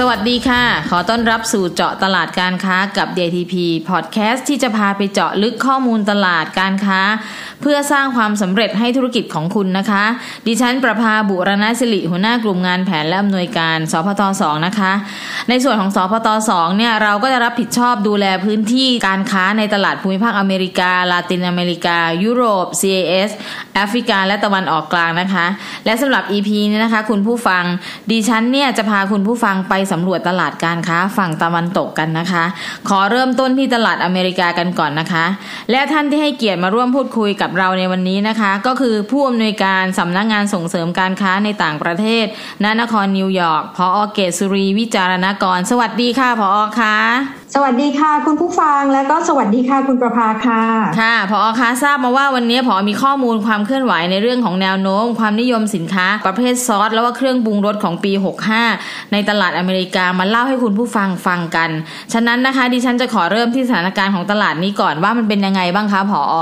สวัสดีค่ะ ขอต้อนรับสู่เจาะตลาดการค้ากับ DTP Podcast ที่จะพาไปเจาะลึกข้อมูลตลาดการค้า เพื่อสร้างความสำเร็จให้ธุรกิจของคุณนะคะ ดิฉันประภาบุรณสิริหัวหน้ากลุ่มงานแผนและอำนวยการสพต2นะคะ ในส่วนของสพต2เนี่ยเราก็จะรับผิดชอบดูแลพื้นที่การค้าในตลาดภูมิภาคอเมริกา ลาตินอเมริกา ยุโรป CAS แอฟริกา และตะวันออกกลางนะคะ และสำหรับ EP นี้นะคะ คุณผู้ฟังดิฉันเนี่ยจะพาคุณผู้ฟังไปสำรวจตลาดการค้าฝั่งตะวันตกกันนะคะ ขอเริ่มต้นที่ตลาดอเมริกากันก่อนนะคะ และท่านที่ให้เกียรติมาร่วมพูดคุยกับเราในวันนี้นะคะ ก็คือผู้อำนวยการสำนักงงานส่งเสริมการค้าในต่างประเทศณนครนิวยอร์กพออเกตสุรีวิจารณกร สวัสดีค่ะพออค่ะสวัสดีค่ะ คุณผู้ฟังและก็สวัสดีค่ะคุณประภาค่ะค่ะพอคะทราบมาว่าวันนี้พอมีข้อมูลความเคลื่อนไหวในเรื่องของแนวโน้ม ความนิยมสินค้า ประเภทซอสแล้วว่าเครื่องปรุงรสของปี 65 ในตลาดอเมริกามาเล่าให้คุณผู้ฟังฟังกัน ฉะนั้นนะคะดิฉันจะขอเริ่มที่สถานการณ์ของตลาดนี้ก่อนว่ามันเป็นยังไงบ้างคะผอ.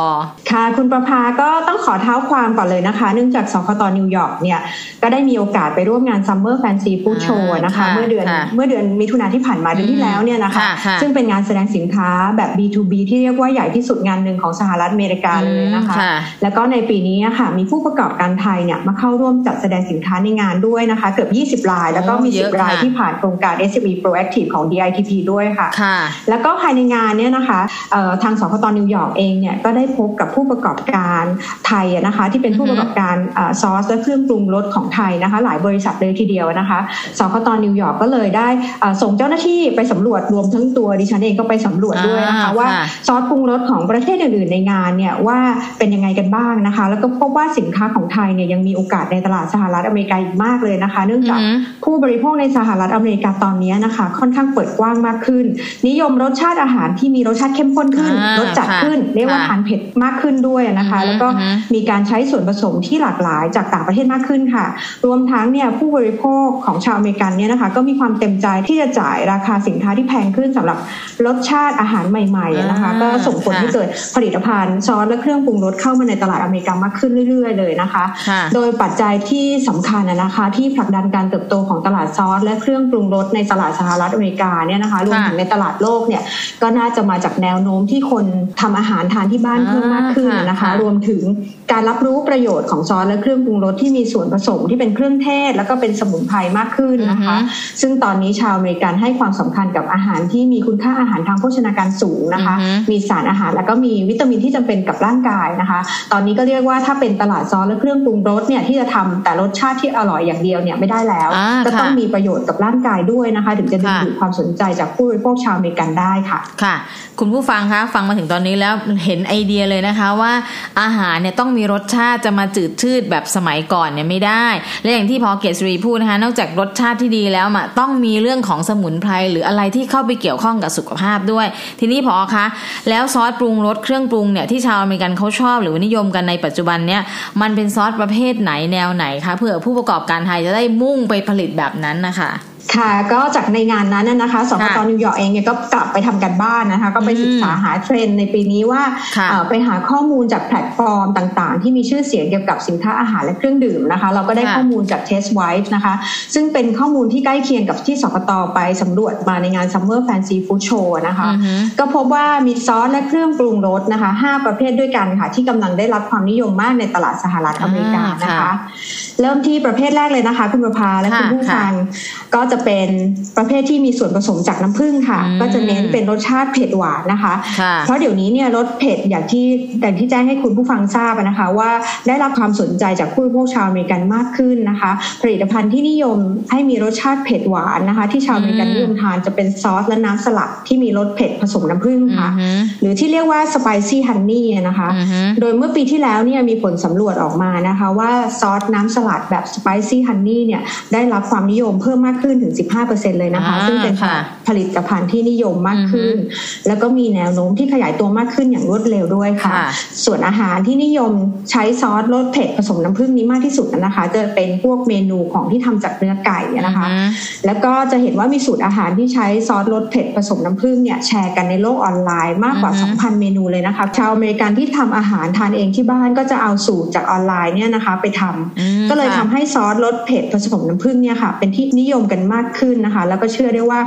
ค่ะคุณประภาก็ต้องขอเท้าความก่อนเลยนะคะ เนื่องจากสคตนิวยอร์กเนี่ยก็ได้มีโอกาสไปร่วมงาน Summer Fancy Food Show นะคะ เมื่อเดือนเมื่อเดือนมิถุนาที่ผ่านมาเดือนที่แล้วเนี่ยนะคะ ซึ่งเป็นงานแสดงสินค้าแบบ B2B ที่เรียกว่าใหญ่ที่สุดงานหนึ่งของสหรัฐอเมริกาเลยนะคะ แล้วก็ในปีนี้ค่ะมีผู้ประกอบการไทยเนี่ยมาเข้าร่วมจัดแสดงสินค้าในงานด้วยนะคะ เกือบ 20 ราย แล้วก็มี 10 รายที่ผ่านโครงการ SME Proactive ของ DITP ด้วยค่ะ แล้วก็ภายในงานเนี่ยนะคะทางสคตนิวยอร์กเองเนี่ยก็ได้พบกับผู้ประกอบการไทยนะคะ ที่เป็นผู้ประกอบการซอสและเครื่องปรุงรสของไทยนะคะ หลายบริษัทเลยทีเดียวนะคะสคตนิวยอร์กก็เลยได้ส่งเจ้าหน้าที่ไปสำรวจรวมทั้งตัวดิฉันเองก็ไปสำรวจด้วยนะคะว่าซอสปรุงรสของประเทศอื่นๆในงานเนี่ยว่าเป็นยังไงกันบ้างนะคะ แล้วก็พบว่าสินค้าของไทยเนี่ยยังมีโอกาสในตลาดสหรัฐอเมริกาอีกมากเลยนะคะ เนื่องจากผู้บริโภคในสหรัฐอเมริกาตอนนี้นะคะ ค่อนข้างเปิดกว้างมากขึ้น นิยมรสชาติอาหารที่มีรสชาติเข้มข้นขึ้นรสจัดขึ้นเรียกว่าทานเผ็ดมากขึ้นด้วยนะคะ แล้วก็มีการใช้ส่วนผสมที่หลากหลายจากต่างประเทศมากขึ้นค่ะ รวมทั้งเนี่ยผู้บริโภคของชาวอเมริกันเนี่ยนะคะก็มีความเต็มใจที่จะจ่ายราคาสินค้าที่แพงขึ้นสำหรับรสชาติอาหารใหม่ๆนะคะ ก็ส่งผลให้เกิดผลิตภัณฑ์ซอสและเครื่องปรุงรสเข้ามาในตลาดอเมริกามากขึ้นเรื่อย ๆ เลยนะคะ โดยปัจจัยที่สำคัญนะคะ ที่ผลักดันการเติบโตของตลาดซอสและเครื่องปรุงรสในตลาดสหรัฐอเมริกาเนี่ยนะคะรวมถึงในตลาดโลกเนี่ยก็น่าจะมาจากแนวโน้มที่คนทำอาหารทานที่บ้านเพิ่มมากขึ้นนะคะรวมถึงการรับรู้ประโยชน์ของซอสและเครื่องปรุงรสที่มีส่วนผสมที่เป็นเครื่องเทศ แล้วก็เป็นสมุนไพรมากขึ้นนะคะ ซึ่งตอนนี้ชาวอเมริกันให้ความสำคัญกับอาหารที่มีคุณค่าอาหารทางโภชนาการสูงนะคะ มีสารอาหารแล้วก็มีวิตามินที่จำเป็นกับร่างกายนะคะ ตอนนี้ก็เรียกว่าถ้าเป็นตลาดซอสและเครื่องปรุงรสเนี่ยที่จะทำแต่รสชาติที่อร่อยอย่างเดียวเนี่ยไม่ได้แล้ว ก็ต้องมีประโยชน์กับร่างกายด้วยนะคะ ถึงจะดึงดูดความสนใจจากผู้บริโภคชาวอเมริกันได้ค่ะค่ะ คุณผู้ฟังคะฟังมาถึงตอนนี้แล้วเห็นไอเดียเลยนะคะว่าอาหารเนี่ยต้องมีรสชาติจะมาจืดชืดแบบสมัยก่อนเนี่ยไม่ได้ และอย่างที่พอเกษรีพูดนะคะนอกจากรสชาติที่ดีแล้วมาต้องมีเรื่องของสมุนไพรหรืออะไรที่เข้าไปเกี่ยวข้องกับสุขภาพด้วย ทีนี้ ผอ.คะแล้วซอสปรุงรสเครื่องปรุงเนี่ยที่ชาวอเมริกันเขาชอบ หรือนิยมกันในปัจจุบันเนี่ยมันเป็นซอสประเภทไหนแนวไหนคะเพื่อผู้ประกอบการไทยจะได้มุ่งไปผลิตแบบนั้นนะคะ ค่ะก็จากในงานนั้นนะคะสคตนิวยอร์กเองเนี่ยก็กลับไปทำการบ้านนะคะก็ไปศึกษาหาเทรนด์ในปีนี้ว่าไปหาข้อมูลจากแพลตฟอร์มต่างๆ ที่มีชื่อเสียงเกี่ยวกับสินค้าอาหารและเครื่องดื่มนะคะ เราก็ได้ข้อมูลจาก Test w i t e นะคะ ซึ่งเป็นข้อมูลที่ใกล้เคียงกับที่สคตไปสำรวจมาในงาน Summer Fancy Food Show นะคะ ก็พบว่ามีซอสและเครื่องปรุงรสนะคะ 5 ประเภทด้วยกันค่ะที่กำลังได้รับความนิยมมากในตลาดสหรัฐอเมริกานะคะ เริ่มที่ประเภทแรกเลยนะคะ คุณประภาและคุณผู้ฟังก็จะเป็นประเภทที่มีส่วนผสมจากน้ำผึ้งค่ะ ก็จะเน้นเป็นรสชาติเผ็ดหวานนะคะ เพราะเดี๋ยวนี้เนี่ยรสเผ็ดอย่างที่แต่ที่แจ้งให้คุณผู้ฟังทราบนะคะ ว่าได้รับความสนใจจากผู้บริโภคชาวอเมริกันมากขึ้นนะคะ ผลิตภัณฑ์ที่นิยมให้มีรสชาติเผ็ดหวานนะคะ ที่ชาวอเมริกันนิยมทานจะเป็นซอสและน้ำสลัดที่มีรสเผ็ดผสมน้ำผึ้งค่ะ หรือที่เรียกว่า spicy honey นะคะ โดยเมื่อปีที่แล้วเนี่ยมีผลสำรวจออกมานะคะ ว่าซอสน้ำสลัดแบบ spicy honey เนี่ยได้รับความนิยมเพิ่มมากขึ้นถึงถึง 15%เลยนะคะ ซึ่งเป็นผลิตภัณฑ์ที่นิยมมากขึ้น แล้วก็มีแนวโน้มที่ขยายตัวมากขึ้นอย่างรวดเร็วด้วยค่ะ ส่วนอาหารที่นิยมใช้ซอสรสเผ็ดผสมน้ำผึ้งนี้มากที่สุดนะคะ จะเป็นพวกเมนูของที่ทำจากเนื้อไก่นะคะ แล้วก็จะเห็นว่ามีสูตรอาหารที่ใช้ซอสรสเผ็ดผสมน้ำผึ้งเนี่ยแชร์กันในโลกออนไลน์มากกว่า 2,000 เมนูเลยนะคะ ชาวอเมริกันที่ทำอาหารทานเองที่บ้านก็จะเอาสูตรจากออนไลน์เนี่ยนะคะไปทำก็เลยทำให้ซอสรสเผ็ดผสมน้ำผึ้งเนี่ยค่ะเป็นที่นิยมกันมากขึ้นนะคะ แล้วก็เชื่อได้ว่า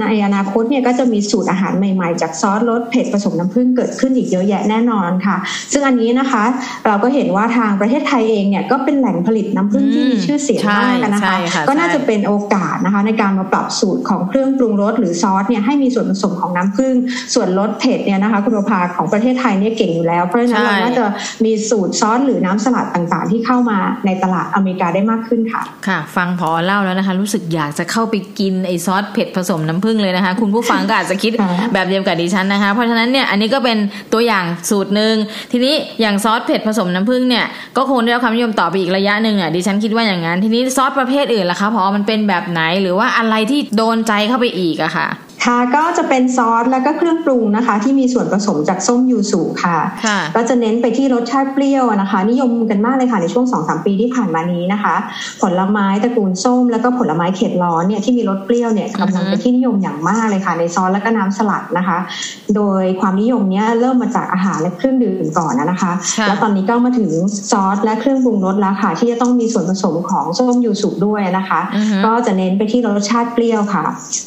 ในอนาคตเนี่ยก็จะมีสูตรอาหารใหม่ๆ จากซอสรสเผ็ดผสมน้ำผึ้งเกิดขึ้นอีกเยอะแยะแน่นอนค่ะ ซึ่งอันนี้นะคะ เราก็เห็นว่าทางประเทศไทยเองเนี่ยก็เป็นแหล่งผลิตน้ำผึ้งที่มีชื่อเสียงมากนะคะก็น่าจะเป็นโอกาสนะคะ ในการมาปรับสูตรของเครื่องปรุงรสหรือซอสเนี่ยให้มีส่วนผสมของน้ำผึ้งส่วนรสเผ็ดเนี่ยนะคะคุณประภาของประเทศไทยเนี่ยเก่งอยู่แล้ว เพราะฉะนั้นเราน่าจะมีสูตรซอสหรือน้ำสลัดต่างๆ ที่เข้ามาในตลาดอเมริกาได้มากขึ้นค่ะ ค่ะ ฟังพอเล่าแล้วนะคะ รู้สึกอยากจะเข้าไปกินไอซอสเผ็ดผสมน้ำผึ้งเลยนะคะ คุณผู้ฟังก็อาจจะคิดแบบเดียวกับดิฉันนะคะ เพราะฉะนั้นเนี่ยอันนี้ก็เป็นตัวอย่างสูตรหนึ่งทีนี้อย่างซอสเผ็ดผสมน้ำผึ้งเนี่ยก็คงได้รับความนิยมต่อไปอีกระยะหนึ่งอะดิฉันคิดว่าอย่างนั้น ทีนี้ซอสประเภทอื่นล่ะคะพอมันเป็นแบบไหนหรือว่าอะไรที่โดนใจเข้าไปอีกอะค่ะ ค่ะก็จะเป็นซอสแล้วก็เครื่องปรุงนะคะ ที่มีส่วนผสมจากส้มยูสุค่ะ ก็จะเน้นไปที่รสชาติเปรี้ยวนะคะ นิยมกันมากเลยค่ะในช่วง2อสปีที่ผ่านมานี้นะคะ ผลไม้ตระกูลส้ม แล้วก็ผลไม้เข็ดร้อนเนี่ยที่มีรสเปรี้ยวเนี่ยกำลังเป็นที่นิยมอย่างมากเลยค่ะ ในซอสและก็น้ำสลัดนะคะ โดยความนิยมเนี้ยเริ่มมาจากอาหารและเครื่องดื่มก่อนนะคะ แล้วตอนนี้ก็มาถึงซอสและเครื่องปรุงรสแล้วค่ะ ที่จะต้องมีส่วนผสมของส้มยูสุด้วยนะคะ ก็จะเน้นไปที่รสชาติเปรี้ยวค่ะ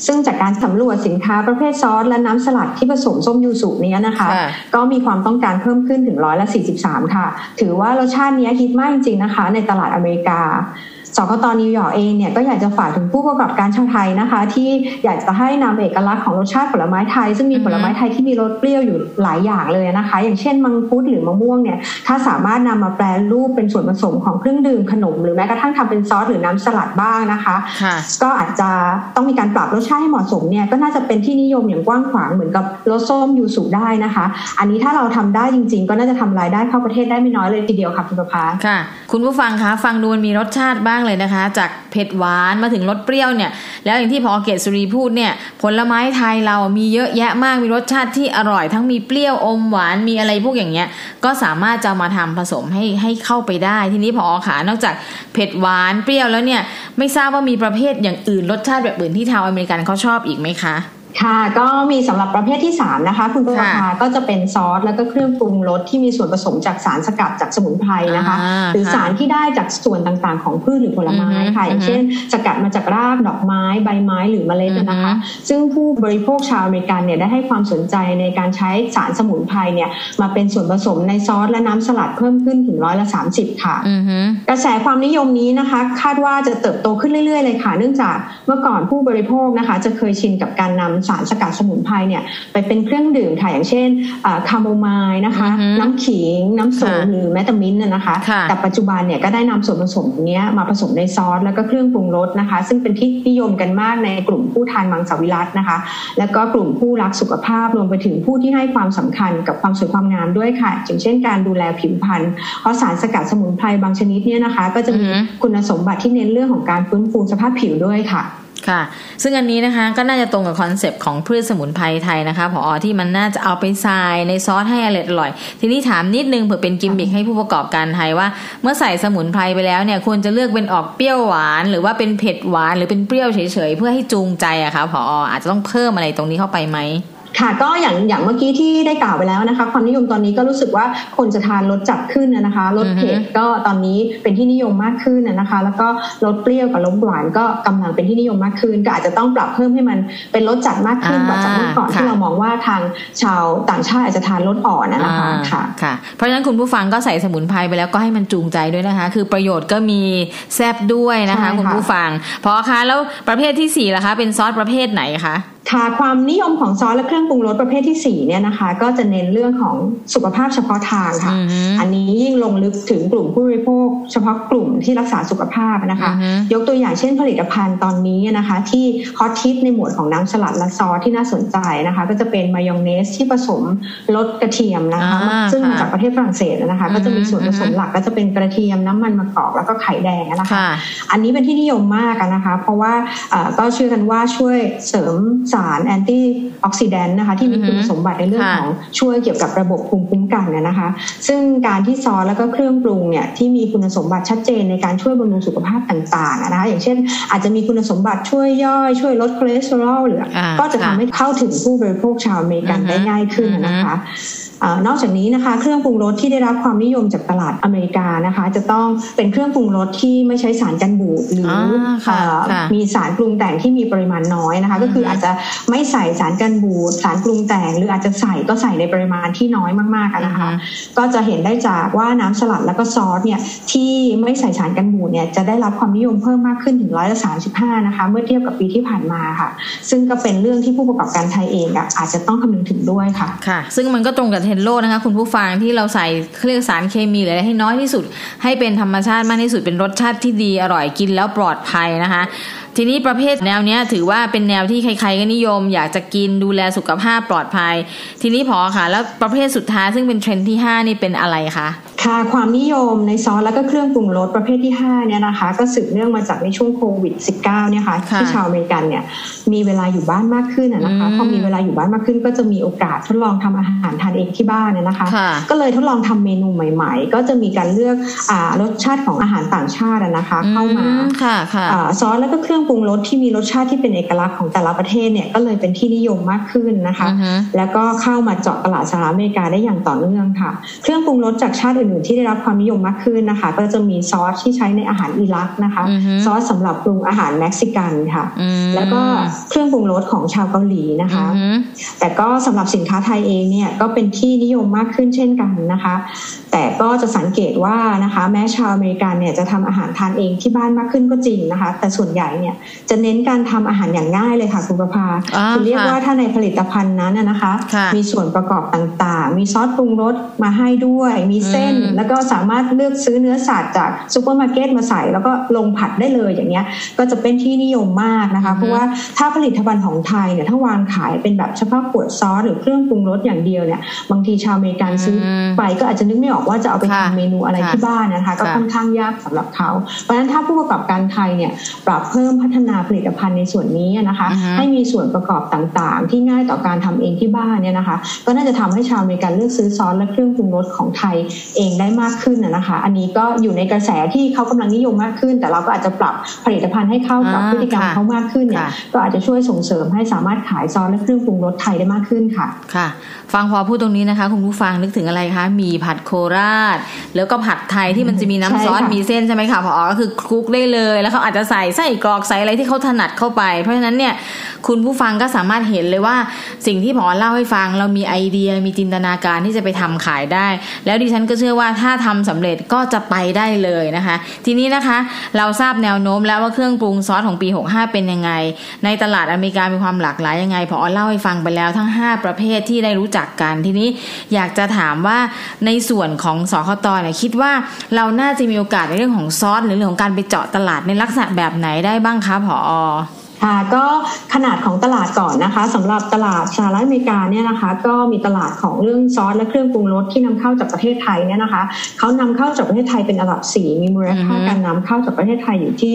ซึ่งจากการสำรวจสินค้าประเภทซอสและน้ำสลัดที่ผสมส้มยูสุนี้นะคะ ก็มีความต้องการเพิ่มขึ้นถึงร้อยละ43 ค่ะ ถือว่ารสชาตินี้ฮิตมากจริงๆนะคะ ในตลาดอเมริกา สคตนิวยอร์กเองเนี่ยก็อยากจะฝากถึงผู้ประกอบการชาวไทยนะคะ ที่อยากจะให้นำเอกลักษณ์ของรสชาติผลไม้ไทย ซึ่งมีผลไม้ไทยที่มีรสเปรี้ยวอยู่หลายอย่างเลยนะคะ อย่างเช่นมังคุดหรือมะม่วงเนี่ยถ้าสามารถนำมาแปรรูปเป็นส่วนผสมของเครื่องดื่มขนม หรือแม้กระทั่งทำเป็นซอสหรือน้ำสลัดบ้างนะคะ ก็อาจจะต้องมีการปรับรสชาติให้เหมาะสมเนี่ยก็น่าจะเป็นที่นิยมอย่างกว้างขวางเหมือนกับรสส้มยูสุได้นะคะ อันนี้ถ้าเราทำได้จริง ๆ ก็น่าจะทำรายได้เข้าประเทศได้ไม่น้อยเลยทีเดียวค่ะคุณประภาค่ะ คุณผู้ฟังคะฟังดูมันมีรสชาติบ้างเลยนะคะ จากเผ็ดหวานมาถึงรสเปรี้ยวเนี่ย แล้วอย่างที่พอเกตสุรีพูดเนี่ย ผลไม้ไทยเรามีเยอะแยะมากมีรสชาติที่อร่อย ทั้งมีเปรี้ยวอมหวานมีอะไรพวกอย่างเงี้ย ก็สามารถจะมาทำผสมให้ให้เข้าไปได้ ทีนี้พอขานอกจากเผ็ดหวานเปรี้ยวแล้วเนี่ย ไม่ทราบว่ามีประเภทอย่างอื่นรสชาติแบบอื่นที่ชาวอเมริกันเขาชอบอีกไหมคะ ค่ะก็มีสำหรับประเภทที่ 3 นะคะ คุณประภาก็จะเป็นซอสแล้วก็เครื่องปรุงรสที่มีส่วนผสมจากสารสกัดจากสมุนไพรนะคะ หรือสารที่ได้จากส่วนต่างๆ ของพืชหรือผลไม้ค่ะอย่างเช่น สกัดมาจากรากดอกไม้ใบไม้หรือเมล็ดนะคะ ซึ่งผู้บริโภคชาวอเมริกันเนี่ยได้ให้ความสนใจในการใช้สารสมุนไพรเนี่ยมาเป็นส่วนผสมในซอสและน้ำสลัดเพิ่มขึ้นถึงร้อยละสามสิบค่ะกระแสความนิยมนี้นะคะ คาดว่าจะเติบโตขึ้นเรื่อยๆเลยค่ะ เนื่องจากเมื่อก่อนผู้บริโภคนะคะ จะเคยชินกับการนำสารสกัดสมุนไพรเนี่ยไปเป็นเครื่องดื่มค่ะอย่างเช่นคาโมไมล์นะคะ น้ำขิง น้ำโสมหรือแมตามินนะคะ แต่ปัจจุบันเนี่ยก็ได้นำส่วนผสมนี้มาผสมในซอสแล้วก็เครื่องปรุงรสนะคะ ซึ่งเป็นที่นิยมกันมากในกลุ่มผู้ทานมังสวิรัตนะคะ แล้วก็กลุ่มผู้รักสุขภาพรวมไปถึงผู้ที่ให้ความสำคัญกับความสวยความงามด้วยค่ะอย่างเช่นการดูแลผิวพรรณเพราะสารสกัดสมุนไพรบางชนิดเนี่ยนะคะ ก็จะมีคุณสมบัติที่เน้นเรื่องของการฟื้นฟูสภาพผิวด้วยค่ะ ค่ะ ซึ่งอันนี้นะคะก็น่าจะตรงกับคอนเซปต์ของพืชสมุนไพรไทยนะคะผอ.ที่มันน่าจะเอาไปใส่ในซอสให้อร่อยอร่อย ทีนี้ถามนิดนึงเผื่อเป็นกิมมิคให้ผู้ประกอบการไทยว่า เมื่อใส่สมุนไพรไปแล้วเนี่ยควรจะเลือกเป็นออกเปรี้ยวหวาน หรือว่าเป็นเผ็ดหวานหรือเป็นเปรี้ยวเฉยๆเพื่อให้จูงใจอะคะผอ.อาจจะต้องเพิ่มอะไรตรงนี้เข้าไปไหม ค่ะก็อย่างอย่างเมื่อกี้ที่ได้กล่าวไปแล้วนะคะ ความนิยมตอนนี้ก็รู้สึกว่าคนจะทานรสจัดขึ้นนะคะรสเผ็ดก็ตอนนี้เป็นที่นิยมมากขึ้นนะคะ แล้วก็รสเปรี้ยวกับรสหวานก็กำลังเป็นที่นิยมมากขึ้น ก็อาจจะต้องปรับเพิ่มให้มันเป็นรสจัดมากขึ้นกว่าจากเมื่อก่อนที่เรามองว่าทางชาวต่างชาติอาจจะทานรสอ่อนนะคะค่ะค่ะเพราะฉะนั้นคุณผู้ฟังก็ใส่สมุนไพรไปแล้วก็ให้มันจูงใจด้วยนะคะ คือประโยชน์ก็มีแซบด้วยนะคะ คุณผู้ฟังพอคะแล้วประเภทที่4ล่ะคะ เป็นซอสประเภทไหนคะ ค่ะความนิยมของซอสและเครื่องปรุงรสประเภทที่ 4 เนี่ยนะคะ ก็จะเน้นเรื่องของสุขภาพเฉพาะทางค่ะ อันนี้ยิ่งลงลึกถึงกลุ่มผู้บริโภค เฉพาะกลุ่มที่รักษาสุขภาพนะคะ ยกตัวอย่างเช่นผลิตภัณฑ์ตอนนี้นะคะ ที่ฮอตทิตในหมวดของน้ำสลัดและซอสที่น่าสนใจนะคะ ก็จะเป็นมายองเนสที่ผสมรสกระเทียมนะคะ ซึ่งมาจากประเทศฝรั่งเศสนะคะ ก็จะมีส่วนผสมหลักก็จะเป็นกระเทียมน้ำมันมะกอกแล้วก็ไข่แดงนะคะ อันนี้เป็นที่นิยมมากนะคะ เพราะว่าก็เชื่อกันว่าช่วยเสริมสาร antioxidant นะคะที่มีคุณสมบัติในเรื่องของช่วยเกี่ยวกับระบบภูมิคุ้มกันนะคะ ซึ่งการที่ซอสแล้วก็เครื่องปรุงเนี่ยที่มีคุณสมบัติชัดเจนในการช่วยบำรุงสุขภาพต่างๆนะคะอย่างเช่น อาจจะมีคุณสมบัติช่วยย่อยช่วยลดคอเลสเตอรอลหรือก็จะทำให้เข้าถึงผู้บริโภคชาวอเมริกันได้ง่ายขึ้นนะคะ นอกจากนี้นะคะเครื่องปรุงรสที่ได้รับความนิยมจากตลาดอเมริกานะคะ จะต้องเป็นเครื่องปรุงรสที่ไม่ใช้สารกันบูดหรือมีสารปรุงแต่งที่มีปริมาณน้อยนะคะ ก็คืออาจจะไม่ใส่สารกันบูดสารปรุงแต่ง หรืออาจจะใส่ก็ใส่ในปริมาณที่น้อยมากๆนะคะ ก็จะเห็นได้จากว่าน้ำสลัดแล้วก็ซอสเนี่ยที่ไม่ใส่สารกันบูดเนี่ยจะได้รับความนิยมเพิ่มมากขึ้นถึงร้อยละสามสิบห้านะคะเมื่อเทียบกับปีที่ผ่านมาค่ะ ซึ่งก็เป็นเรื่องที่ผู้ประกอบการไทยเองอาจจะต้องคำนึงถึงด้วยค่ะค่ะ ซึ่งมันก็ตรงกับเทนโลนะคะ คุณผู้ฟังที่เราใส่เครื่องสารเคมีหรืออะไรให้น้อยที่สุด ให้เป็นธรรมชาติมากที่สุดเป็นรสชาติที่ดีอร่อยกินแล้วปลอดภัยนะคะ ทีนี้ประเภทแนวเนี้ยถือว่าเป็นแนวที่ใครๆก็นิยม อยากจะกินดูแลสุขภาพปลอดภัย ทีนี้ผอ.คะ แล้วประเภทสุดท้ายซึ่งเป็นเทรนด์ที่5นี่เป็นอะไรคะ ค่ะความนิยมในซอสแล้วก็เครื่องปรุงรสประเภทที่ 5 เนี่ยนะคะ ก็สืบเนื่องมาจากในช่วงโควิด -19 เนี่ยค่ะที่ชาวอเมริกันเนี่ยมีเวลาอยู่บ้านมากขึ้นนะคะพอมีเวลาอยู่บ้านมากขึ้น ก็จะมีโอกาสทดลองทำอาหารทานเองที่บ้านเนี่ยนะคะ ก็เลยทดลองทำเมนูใหม่ ๆ ก็จะมีการเลือกอรสชาติของอาหารต่างชาตินะคะ เข้ามาซอสแล้วก็เครื่องปรุงรสที่มีรสชาติที่เป็นเอกลักษณ์ของแต่ละประเทศเนี่ยก็เลยเป็นที่นิยมมากขึ้นนะคะ แล้วก็เข้ามาเจาะตลาดสหรัฐอเมริกาได้อย่างต่อเนื่องค่ะ เครื่องปรุงรสจากชาติอื่นๆที่ได้รับความนิยมมากขึ้นนะคะ ก็จะมีซอสที่ใช้ในอาหารอิรักนะคะ ซอสสำหรับปรุงอาหารเม็กซิกันค่ะ แล้วก็เครื่องปรุงรสของชาวเกาหลีนะคะ แต่ก็สำหรับสินค้าไทยเองเนี่ยก็เป็นที่นิยมมากขึ้นเช่นกันนะคะ แต่ก็จะสังเกตว่านะคะ แม้ชาวอเมริกันเนี่ยจะทำอาหารทานเองที่บ้านมากขึ้นก็จริงนะคะ แต่ส่วนใหญ่เนี่ยจะเน้นการทำอาหารอย่างง่ายเลยค่ะคุณประภาคือเรียกว่าถ้าในผลิตภัณฑ์นั้นนะคะ มีส่วนประกอบต่างๆ มีซอสปรุงรสมาให้ด้วย มีเส้นแล้วก็สามารถเลือกซื้อเนื้อสัตว์จากซูเปอร์มาร์เก็ตมาใส่ แล้วก็ลงผัดได้เลยอย่างเงี้ย ก็จะเป็นที่นิยมมากนะคะ เพราะว่าถ้าผลิตภัณฑ์ของไทยเนี่ยถ้าวางขายเป็นแบบเฉพาะขวดซอสหรือเครื่องปรุงรสอย่างเดียวเนี่ย บางทีชาวอเมริกันซื้อไปก็อาจจะนึกไม่ออกว่าจะเอาไปทำเมนูอะไรที่บ้านนะคะ ก็ค่อนข้างยากสำหรับเขา เพราะฉะนั้นถ้าผู้ประกอบการไทยเนี่ยปรับเพิ่มพัฒนาผลิตภัณฑ์ในส่วนนี้นะคะ ให้มีส่วนประกอบต่างๆ ที่ง่ายต่อการทำเองที่บ้านเนี่ยนะคะ ก็น่าจะทำให้ชาวอเมริกันเลือกซื้อซอสและเครื่องปรุงรสของไทยเองได้มากขึ้นนะคะ อันนี้ก็อยู่ในกระแสที่เขากำลังนิยมมากขึ้น แต่เราก็อาจจะปรับผลิตภัณฑ์ให้เข้ากับพฤติกรรมเขามากขึ้นเนี่ยก็อาจจะช่วยส่งเสริมให้สามารถขายซอสและเครื่องปรุงรสไทยได้มากขึ้นค่ะค่ะ ฟังพอพูดตรงนี้นะคะคุณผู้ฟังนึกถึงอะไรคะมีผัดโคราช แล้วก็ผัดไทยที่มันจะมีน้ำซอสมีเส้นใช่ไหมคะพอก็คือคลุกได้เลย แล้วเขาอาจจะใส่ไส้กรอกใส่อะไรที่เขาถนัดเข้าไป เพราะฉะนั้นเนี่ยคุณผู้ฟังก็สามารถเห็นเลยว่าสิ่งที่พอเล่าให้ฟังเรามีไอเดียมีจินตนาการที่จะไปทำขายได้ แล้วดิฉันก็เชื่อว่าถ้าทำสำเร็จก็จะไปได้เลยนะคะ ทีนี้นะคะเราทราบแนวโน้มแล้วว่าเครื่องปรุงซอสของปี 65 เป็นยังไง ในตลาดอเมริกามีความหลากหลายยังไงพอเล่าให้ฟังไปแล้วทั้ง 5 ประเภทที่ได้รู้จักกัน ทีนี้อยากจะถามว่าในส่วนของสคตเนี่ยคิดว่าเราน่าจะมีโอกาสในเรื่องของซอสหรือเรื่องของการไปเจาะตลาดในลักษณะแบบไหนได้บ้างคะผอ ค่ะก็ขนาดของตลาดก่อนนะคะสำหรับตลาดสหรัฐอเมริกาเนี่ยนะคะ ก็มีตลาดของเรื่องซอสและเครื่องปรุงรสที่นำเข้าจากประเทศไทยเนี่ยนะคะเขานำเข้าจากประเทศไทยเป็นอันดับสี่มีมูลค่าการนำเข้าจากประเทศไทยอยู่ที่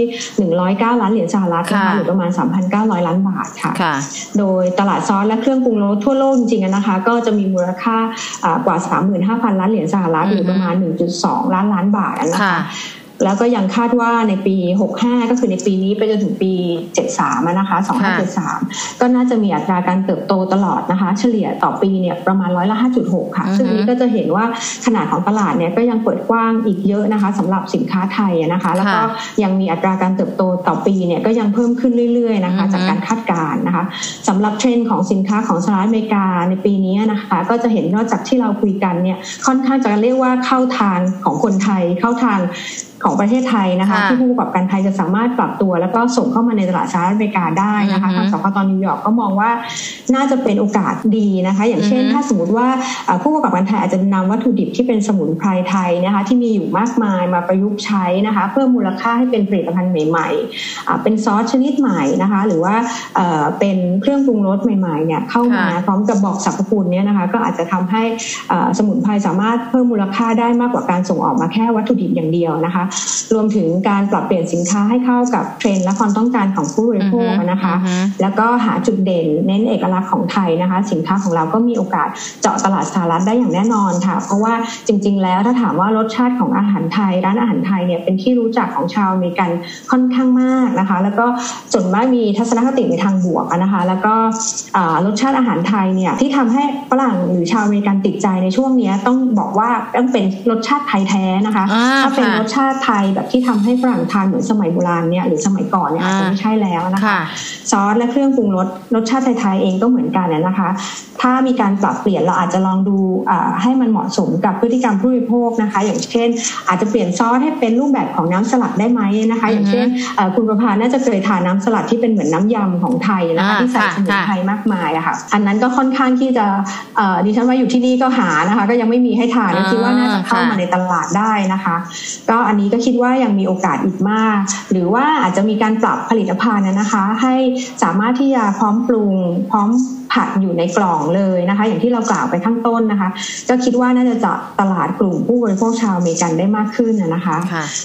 109 ล้านเหรียญสหรัฐนะคะหรือประมาณ 3,900 ล้านบาทค่ะ โดยตลาดซอสและเครื่องปรุงรสทั่วโลกจริงๆนะคะ ก็จะมีมูลค่ากว่า 35,000 ล้านเหรียญสหรัฐหรือประมาณ 1.2 ล้านล้านบาทนะคะ แล้วก็ยังคาดว่าในปี 65 ก็คือในปีนี้ไปจนถึงปี 73นะคะ 2573 ก็น่าจะมีอัตราการเติบโตตลอดนะคะ เฉลี่ยต่อปีเนี่ยประมาณร้อยละ 5.6 ค่ะ ซึ่งนี้ก็จะเห็นว่าขนาดของตลาดเนี่ยก็ยังเปิดกว้างอีกเยอะนะคะสำหรับสินค้าไทยนะคะ แล้วก็ยังมีอัตราการเติบโตต่อปีเนี่ยก็ยังเพิ่มขึ้นเรื่อยๆนะคะ จากการคาดการณ์นะคะสำหรับเทรนด์ของสินค้าของสหรัฐอเมริกาในปีนี้นะคะ ก็จะเห็นนอกจากที่เราคุยกันเนี่ยค่อนข้างจะเรียกว่าเข้าทางของคนไทยเข้าทาง ของประเทศไทยนะคะที่ผู้ประกอบการไทยจะสามารถปรับตัว แล้วก็ส่งเข้ามาในตลาดสหรัฐอเมริกาได้นะคะทางสคตนิวยอร์กก็มองว่าน่าจะเป็นโอกาสดีนะคะ อย่างเช่น ถ้าสมมติว่าผู้ประกอบการไทยอาจจะนำวัตถุดิบที่เป็นสมุนไพรไทยนะคะที่มีอยู่มากมายมาประยุกต์ใช้นะคะ เพิ่มมูลค่าให้เป็นผลิตภัณฑ์ใหม่ๆเป็นซอสชนิดใหม่นะคะ หรือว่าเป็นเครื่องปรุงรสใหม่ๆเนี่ยเข้ามาพร้อมกับบอกสรรพคุณเนี่ยนะคะ ก็อาจจะทำให้สมุนไพรสามารถเพิ่มมูลค่าได้มากกว่าการส่งออกมาแค่วัตถุดิบอย่างเดียวนะคะรวมถึงการปรับเปลี่ยนสินค้าให้เข้ากับเทรนด์และความต้องการของผู้บริโภคนะคะ แล้วก็หาจุดเด่นเน้นเอกลักษณ์ของไทยนะคะ สินค้าของเราก็มีโอกาสเจาะตลาดสหรัฐได้อย่างแน่นอนค่ะ เพราะว่าจริง ๆ แล้วถ้าถามว่ารสชาติของอาหารไทย ร้านอาหารไทยเนี่ยเป็นที่รู้จักของชาวอเมริกันค่อนข้างมากนะคะ แล้วก็ส่วนมากมีทัศนคติในทางบวกนะคะ แล้วก็รสชาติอาหารไทยเนี่ยที่ทำให้ฝรั่งหรือชาวอเมริกันติดใจในช่วงนี้ต้องบอกว่าต้องเป็นรสชาติไทยแท้นะคะ ถ้าเป็นรสชาติไทยแบบที่ทำให้ฝรั่งทานเหมือนสมัยโบราณเนี่ยหรือสมัยก่อนเนี่ยอาจจะไม่ใช่แล้วนะคะซอสและเครื่องปรุงรสรสชาติไทยๆเองก็เหมือนกันนะคะ ถ้ามีการปรับเปลี่ยนเราอาจจะลองดูให้มันเหมาะสมกับพฤติกรรมผู้บริโภคนะคะ อย่างเช่น อาจจะเปลี่ยนซอสให้เป็นรูปแบบของน้ำสลัดได้ไหมนะคะ อย่างเช่นคุณประพาน่าจะเคยทานน้าสลัดที่เป็นเหมือนน้ายำของไทยนะคะที่ใส่สมุนไพรมากมายอะค่ะอันนั้นก็ค่อนข้างที่จะดิฉันว่าอยู่ที่นี่ก็หานะคะ ก็ยังไม่มีให้ทานคิดว่าน่าจะเข้ามาในตลาดได้นะคะ ก็อันนี้ก็คิดว่ายังมีโอกาสอีกมาก หรือว่าอาจจะมีการปรับผลิตภัณฑ์นะคะ ให้สามารถที่จะพร้อมปรุงพร้อม ผัดอยู่ในกล่องเลยนะคะ อย่างที่เรากล่าวไปข้างต้นนะคะ ก็คิดว่าน่าจะเจาะตลาดกลุ่มผู้บริโภคชาวอเมริกันได้มากขึ้นนะคะ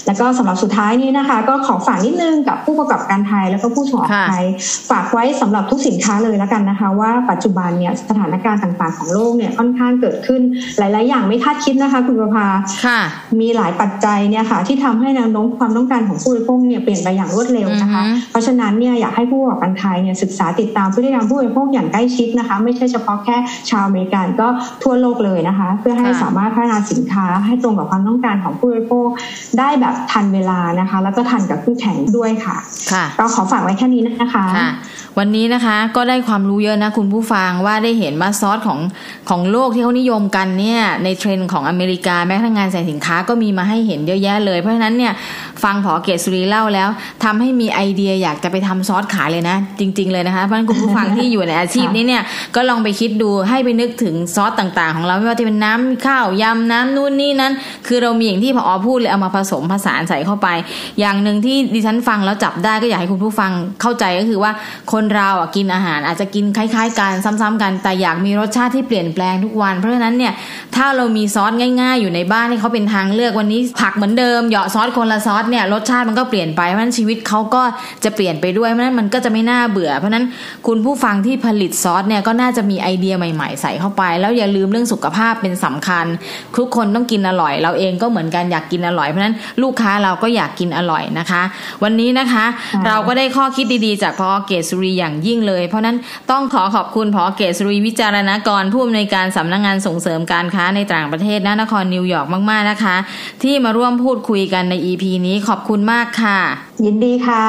แล้วก็สำหรับสุดท้ายนี้นะคะ ก็ขอฝากนิดนึงกับผู้ประกอบการไทยแล้วก็ผู้ส่งออกไทย ฝากไว้สำหรับทุกสินค้าเลยแล้วกันนะคะ ว่าปัจจุบันเนี่ยสถานการณ์ต่างๆของโลกเนี่ยค่อนข้างเกิดขึ้นหลาย ๆ อย่างไม่คาดคิดนะคะ คุณประภามีหลายปัจจัยเนี่ยค่ะ ที่ทำให้แนวโน้มความต้องการของผู้บริโภคเนี่ยเปลี่ยนไปอย่างรวดเร็วนะคะ เพราะฉะนั้นเนี่ยอยากให้ผู้ประกอบการไทยเนี่ยศึกษาติดตามพฤติกรรมผู้บริโภคอย่างใกล้ชิดนะคะ ไม่ใช่เฉพาะแค่ชาวอเมริกันก็ทั่วโลกเลยนะคะ เพื่อให้สามารถพัฒนาสินค้าให้ตรงกับความต้องการของผู้บริโภคได้แบบทันเวลานะคะ แล้วก็ทันกับคู่แข่งด้วยค่ะค่ะก็ขอฝากไว้แค่นี้นะคะค่ะวันนี้นะคะก็ได้ความรู้เยอะนะคุณผู้ฟังว่าได้เห็นว่าซอสของของโลกที่เขานิยมกันเนี่ยในเทรนด์ของอเมริกาแม้กระทั่งงานแสดงสินค้าก็มีมาให้เห็นเยอะแยะเลยเพราะฉะนั้นเนี่ยฟังผอเกศสุรีเล่าแล้วทำให้มีไอเดียอยากจะไปทำซอสขายเลยนะ จริง ๆเลยนะคะเพราะฉะนั้นคุณผู้ฟังที่อยู่ในอาชีพนี้เนี่ยก็ลองไปคิดดูให้ไปนึกถึงซอสต่างๆ ของเราไม่ว่าจะเป็นน้ำข้าวยำน้ำนู่นนี่นั้น คือเรามีอย่างที่ผอพูดเลยเอามาผสมผสานใส่เข้าไป อย่างหนึ่งที่ดิฉันฟังแล้วจับได้ก็อยากให้คุณผู้ฟังเข้าใจก็คือว่าคนเราอะกินอาหารอาจจะกินคล้าย ๆ กันซ้ำๆกันแต่อยากมีรสชาติที่เปลี่ยนแปลงทุกวัน เพราะฉะนั้นเนี่ยถ้าเรามีซอสง่าย ๆ อยู่ในบ้านที่เขาเป็นทางเลือกวันนี้ผักเหมือนเดิมเหยาะซอสคนละซอสเนี่ยรสชาติมันก็เปลี่ยนไปเพราะฉะนั้นชีวิตเขาก็จะเปลี่ยนไปด้วยเพราะฉะนั้นมันก็จะไม่น่าเบื่อ เพราะฉะนั้นคุณผู้ฟังที่ผลิตซอสเนี่ยก็น่าจะมีไอเดียใหม่ๆ ใส่เข้าไป แล้วอย่าลืมเรื่องสุขภาพเป็นสำคัญ ทุกคนต้องกินอร่อย เราเองก็เหมือนกันอยากกินอร่อย เพราะฉะนั้นลูกค้าเราก็อยากกินอร่อยนะคะ วันนี้นะคะ เราก็ได้ข้อคิดดีๆ จากพอเกศสุรีอย่างยิ่งเลย เพราะนั้นต้องขอขอบคุณพอเกศสุรีวิจารณกรผู้อำนวยการสำนักงงานส่งเสริมการค้าในต่างประเทศนครนิวยอร์กมากๆนะคะ ที่มาร่วมพูดคุยกันใน EP นี้ขอบคุณมากค่ะ ยินดีค่ะ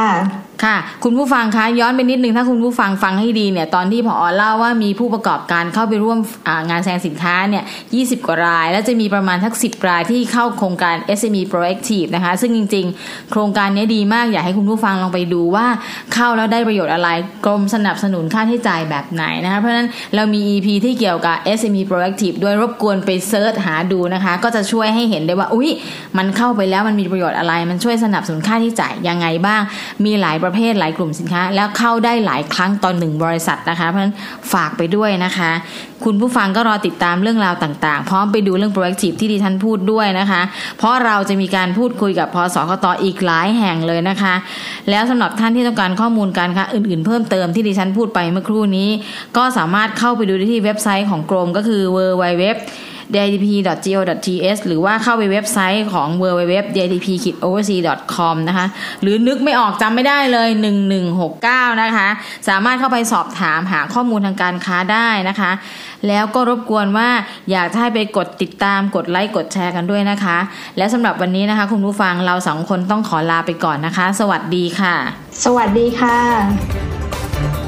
ค่ะ คุณผู้ฟังคะย้อนไปนิดนึงถ้าคุณผู้ฟังฟังให้ดีเนี่ยตอนที่พอเล่าว่ามีผู้ประกอบการเข้าไปร่วมงานแสดงสินค้าเนี่ยยีกว่าราย แล้วจะมีประมาณทักสิบรายที่เข้าโครงการ SME Proactive นะคะ ซึ่งจริง ๆ โครงการนี้ดีมากอยากให้คุณผู้ฟังลองไปดูว่าเข้าแล้วได้ประโยชน์อะไรกรมสนับสนุนค่าใช้จ่ายแบบไหนนะคะเพราะฉะนั้นเรามี EP ที่เกี่ยวกับ SME Proactive ด้วยรบกวนไปเซิร์ชหาดูนะคะ ก็จะช่วยให้เห็นได้ว่าอุ้ยมันเข้าไปแล้วมันมีประโยชน์อะไร มันช่วยสนับสนุนค่าใช้จ่ายยังไงบ้างมีหลายประเภทหลายกลุ่มสินค้า แล้วเข้าได้หลายครั้งตอนหนึ่งบริษัทนะคะ เพราะฉะนั้นฝากไปด้วยนะคะ คุณผู้ฟังก็รอติดตามเรื่องราวต่างๆ พร้อมไปดูเรื่อง proactive ที่ดิฉันพูดด้วยนะคะ เพราะเราจะมีการพูดคุยกับพสคตออีกหลายแห่งเลยนะคะ แล้วสำหรับท่านที่ต้องการข้อมูลการค้าอื่นๆ เพิ่มเติมที่ดิฉันพูดไปเมื่อครู่นี้ ก็สามารถเข้าไปดูได้ที่เว็บไซต์ของกรมก็คือ www ditp.go.th หรือว่าเข้าไปเว็บไซต์ของ www.ditp-oversea.com นะคะ หรือนึกไม่ออกจำไม่ได้เลย 1169 นะคะ สามารถเข้าไปสอบถามหาข้อมูลทางการค้าได้นะคะ แล้วก็รบกวนว่าอยากให้ไปกดติดตามกดไลค์กดแชร์กันด้วยนะคะ และสำหรับวันนี้นะคะ คุณผู้ฟังเราสองคนต้องขอลาไปก่อนนะคะ สวัสดีค่ะ สวัสดีค่ะ